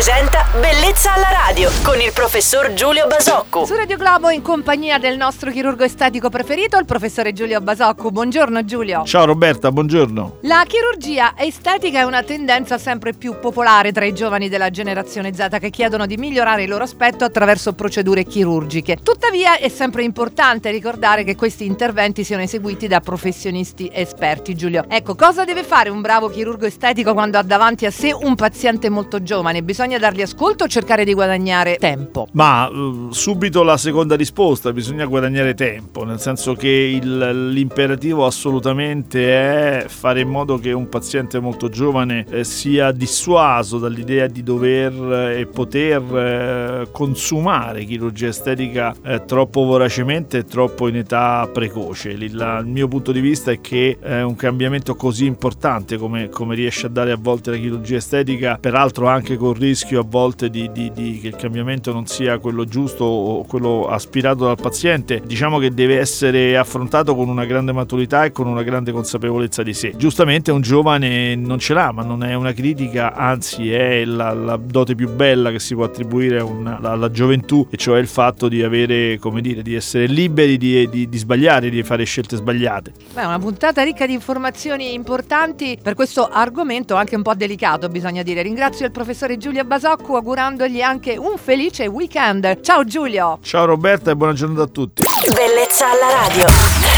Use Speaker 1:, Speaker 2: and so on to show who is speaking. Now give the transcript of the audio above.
Speaker 1: presenta Bellezza alla radio con il professor Giulio Basocco.
Speaker 2: Su Radio Globo in compagnia del nostro chirurgo estetico preferito, il professore Giulio Basocco. Buongiorno Giulio.
Speaker 3: Ciao Roberta, buongiorno.
Speaker 2: La chirurgia estetica è una tendenza sempre più popolare tra i giovani della generazione Z che chiedono di migliorare il loro aspetto attraverso procedure chirurgiche. Tuttavia è sempre importante ricordare che questi interventi siano eseguiti da professionisti esperti, Giulio. Ecco, cosa deve fare un bravo chirurgo estetico quando ha davanti a sé un paziente molto giovane? Bisogna dargli ascolto o cercare di guadagnare tempo?
Speaker 3: Ma uh, subito la seconda risposta, bisogna guadagnare tempo, nel senso che il, l'imperativo assolutamente è fare in modo che un paziente molto giovane eh, sia dissuaso dall'idea di dover eh, e poter eh, consumare chirurgia estetica eh, troppo voracemente e troppo in età precoce. Il, il mio punto di vista è che eh, un cambiamento così importante come, come riesce a dare a volte la chirurgia estetica, peraltro anche con il rischio a volte di, di, di, che il cambiamento non sia quello giusto o quello aspirato dal paziente, diciamo che deve essere affrontato con una grande maturità e con una grande consapevolezza di sé. Giustamente un giovane non ce l'ha, ma non è una critica, anzi è la, la dote più bella che si può attribuire una, alla, gioventù, e cioè il fatto di avere, come dire, di essere liberi di, di, di sbagliare, di fare scelte sbagliate.
Speaker 2: Beh, una puntata ricca di informazioni importanti per questo argomento anche un po' delicato, bisogna dire. Ringrazio il professore Giulio Basocco augurandogli anche un felice weekend. Ciao Giulio!
Speaker 3: Ciao Roberta e buona giornata a tutti.
Speaker 1: Bellezza alla radio.